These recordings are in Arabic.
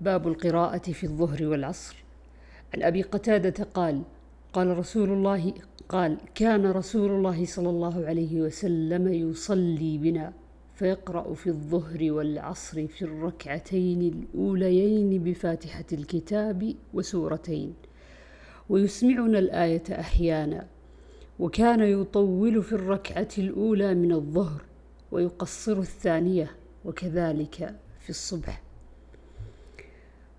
باب القراءة في الظهر والعصر. عن أبي قتادة قال قال رسول الله قال كان رسول الله صلى الله عليه وسلم يصلي بنا فيقرأ في الظهر والعصر في الركعتين الأوليين بفاتحة الكتاب وسورتين. ويسمعنا الآية أحيانا. وكان يطول في الركعة الأولى من الظهر ويقصر الثانية وكذلك في الصبح.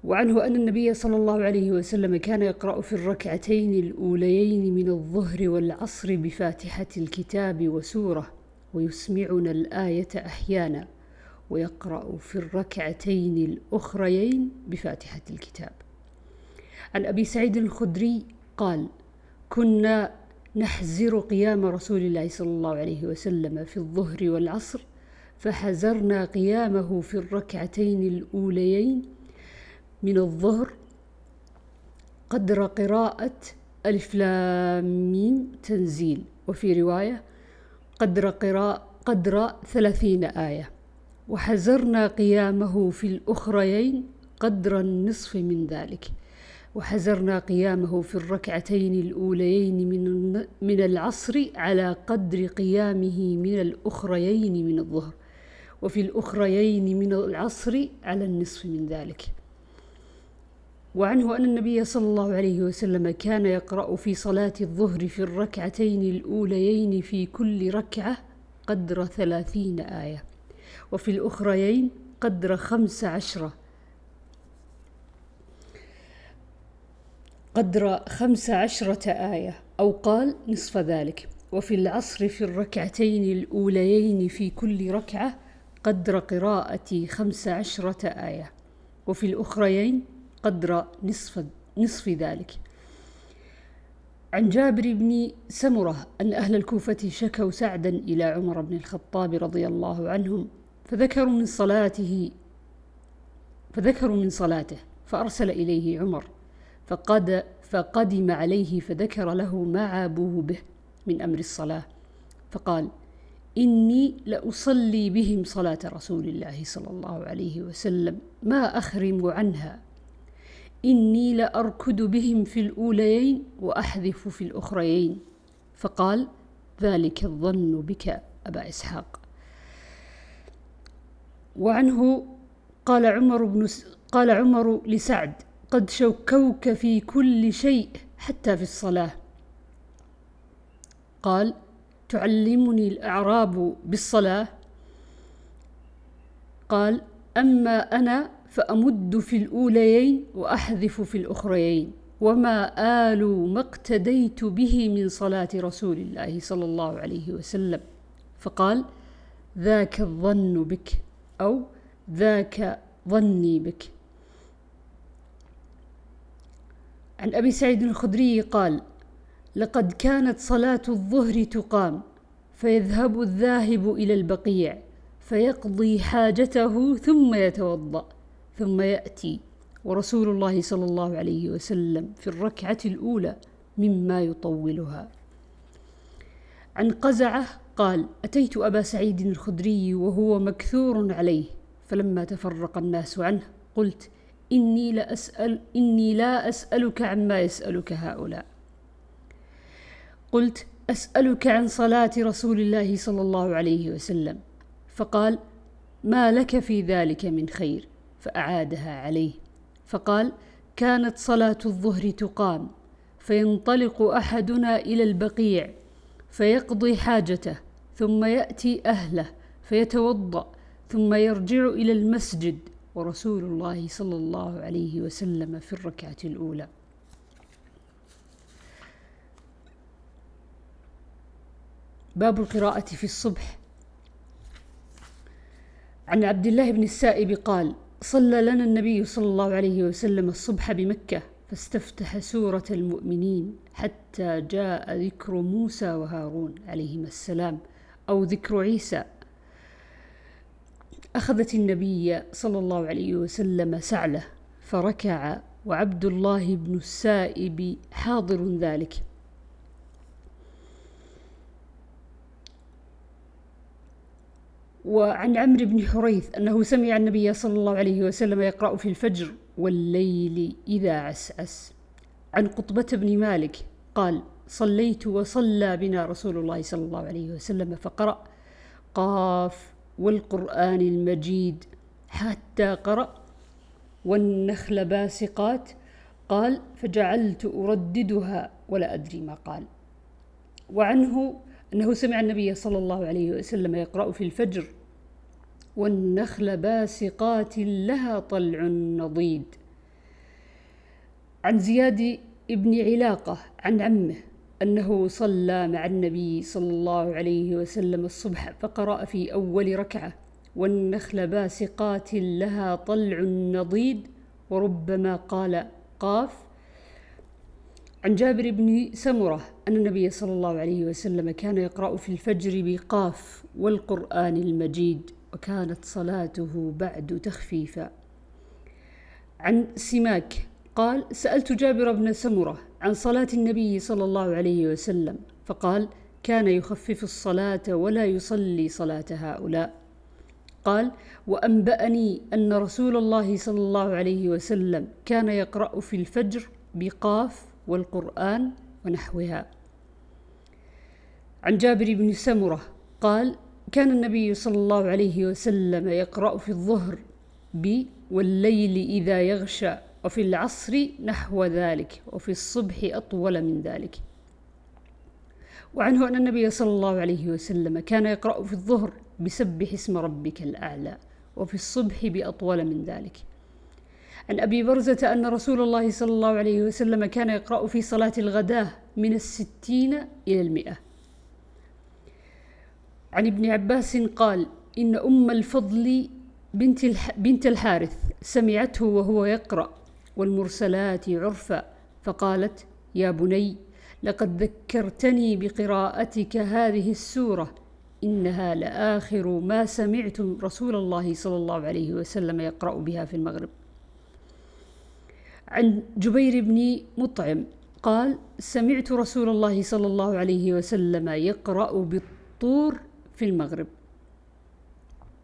وعنه أن النبي صلى الله عليه وسلم كان يقرأ في الركعتين الأوليين من الظهر والعصر بفاتحة الكتاب وسورة ويسمعنا الآية أحيانا ويقرأ في الركعتين الأخريين بفاتحة الكتاب. عن أبي سعيد الخدري قال كنا نحزر قيام رسول الله صلى الله عليه وسلم في الظهر والعصر فحزرنا قيامه في الركعتين الأوليين من الظهر قدر قراءة ألف لام تنزيل. وفي رواية قدر قراءة قدر ثلاثين آية. وحزرنا قيامه في الأخريين قدر النصف من ذلك. وحزرنا قيامه في الركعتين الأوليين من من العصر على قدر قيامه من الأخريين من الظهر. وفي الأخريين من العصر على النصف من ذلك. وعنه أن النبي صلى الله عليه وسلم كان يقرأ في صلاة الظهر في الركعتين الأوليين في كل ركعة قدر ثلاثين آية وفي الأخريين قدر خمس عشرة قدر خمس عشرة آية أو قال نصف ذلك وفي العصر في الركعتين الأوليين في كل ركعة قدر قراءة خمس عشرة آية وفي الأخريين قدر نصف نصف ذلك. عن جابر بن سمرة أن أهل الكوفة شكوا سعدا إلى عمر بن الخطاب رضي الله عنهم فذكروا من صلاته فذكروا من صلاته فأرسل إليه عمر فقد فقدم عليه فذكر له ما عابوه به من أمر الصلاة فقال إني لأصلي بهم صلاة رسول الله صلى الله عليه وسلم ما أخرم عنها إني لأركض بهم في الأوليين وأحذف في الأخريين. فقال ذلك الظن بك أبا إسحاق. وعنه قال عمر بن قال عمر لسعد قد شوكوك في كل شيء حتى في الصلاة. قال تعلمني الأعراب بالصلاة؟ قال أما أنا فأمد في الأوليين وأحذف في الأخريين. وما آل ما اقتديت به من صلاة رسول الله صلى الله عليه وسلم. فقال ذاك الظن بك أو ذاك ظني بك. عن أبي سعيد الخدري قال لقد كانت صلاة الظهر تقام فيذهب الذاهب إلى البقيع فيقضي حاجته ثم يتوضأ. ثم يأتي ورسول الله صلى الله عليه وسلم في الركعة الأولى مما يطولها. عن قزعة قال أتيت أبا سعيد الخدري وهو مكثور عليه فلما تفرق الناس عنه قلت إني لا أسأل إني لا أسألك عما يسألك هؤلاء. قلت أسألك عن صلاة رسول الله صلى الله عليه وسلم. فقال ما لك في ذلك من خير. فأعادها عليه. فقال كانت صلاة الظهر تقام فينطلق أحدنا إلى البقيع فيقضي حاجته ثم يأتي أهله فيتوضأ ثم يرجع إلى المسجد. ورسول الله صلى الله عليه وسلم في الركعة الأولى. باب القراءة في الصبح. عن عبد الله بن السائب قال صلى لنا النبي صلى الله عليه وسلم الصبح بمكة فاستفتح سورة المؤمنين حتى جاء ذكر موسى وهارون عليهما السلام أو ذكر عيسى. أخذت النبي صلى الله عليه وسلم سعله فركع وعبد الله بن السائب حاضر ذلك. وعن عمرو بن حريث أنه سمع النبي صلى الله عليه وسلم يقرأ في الفجر والليل إذا عسعس. عن قطبة بن مالك قال صليت وصلى بنا رسول الله صلى الله عليه وسلم فقرأ قاف والقرآن المجيد حتى قرأ والنخل باسقات قال فجعلت أرددها ولا أدري ما قال. وعنه أنه سمع النبي صلى الله عليه وسلم يقرأ في الفجر والنخل باسقات لها طلع نضيد. عن زياد بن علاقة عن عمه أنه صلى مع النبي صلى الله عليه وسلم الصبح فقرأ في أول ركعة والنخل باسقات لها طلع نضيد. وربما قال قاف عن جابر بن سمرة أن النبي صلى الله عليه وسلم كان يقرأ في الفجر بقاف والقرآن المجيد. وكانت صلاته بعد تخفيفا عن سماك قال سألت جابر بن سمرة عن صلاة النبي صلى الله عليه وسلم فقال كان يخفف الصلاة ولا يصلي صلاة هؤلاء. قال وأنبأني أن رسول الله صلى الله عليه وسلم كان يقرأ في الفجر بقاف والقرآن ونحوها. عن جابر بن سمرة قال كان النبي صلى الله عليه وسلم يقرأ في الظهر ب والليل إذا يغشى وفي العصر نحو ذلك وفي الصبح أطول من ذلك. وعنه أن النبي صلى الله عليه وسلم كان يقرأ في الظهر بسبح اسم ربك الأعلى وفي الصبح بأطول من ذلك. عن أبي برزة أن رسول الله صلى الله عليه وسلم كان يقرأ في صلاة الغداة من الستين إلى المئة. عن ابن عباس قال إن أم الفضل بنت, بنت الحارث سمعته وهو يقرأ والمرسلات عرفا فقالت يا بني لقد ذكرتني بقراءتك هذه السورة إنها لآخر ما سمعت رسول الله صلى الله عليه وسلم يقرأ بها في المغرب. عن جبير بن مطعم قال سمعت رسول الله صلى الله عليه وسلم يقرأ بالطور في المغرب.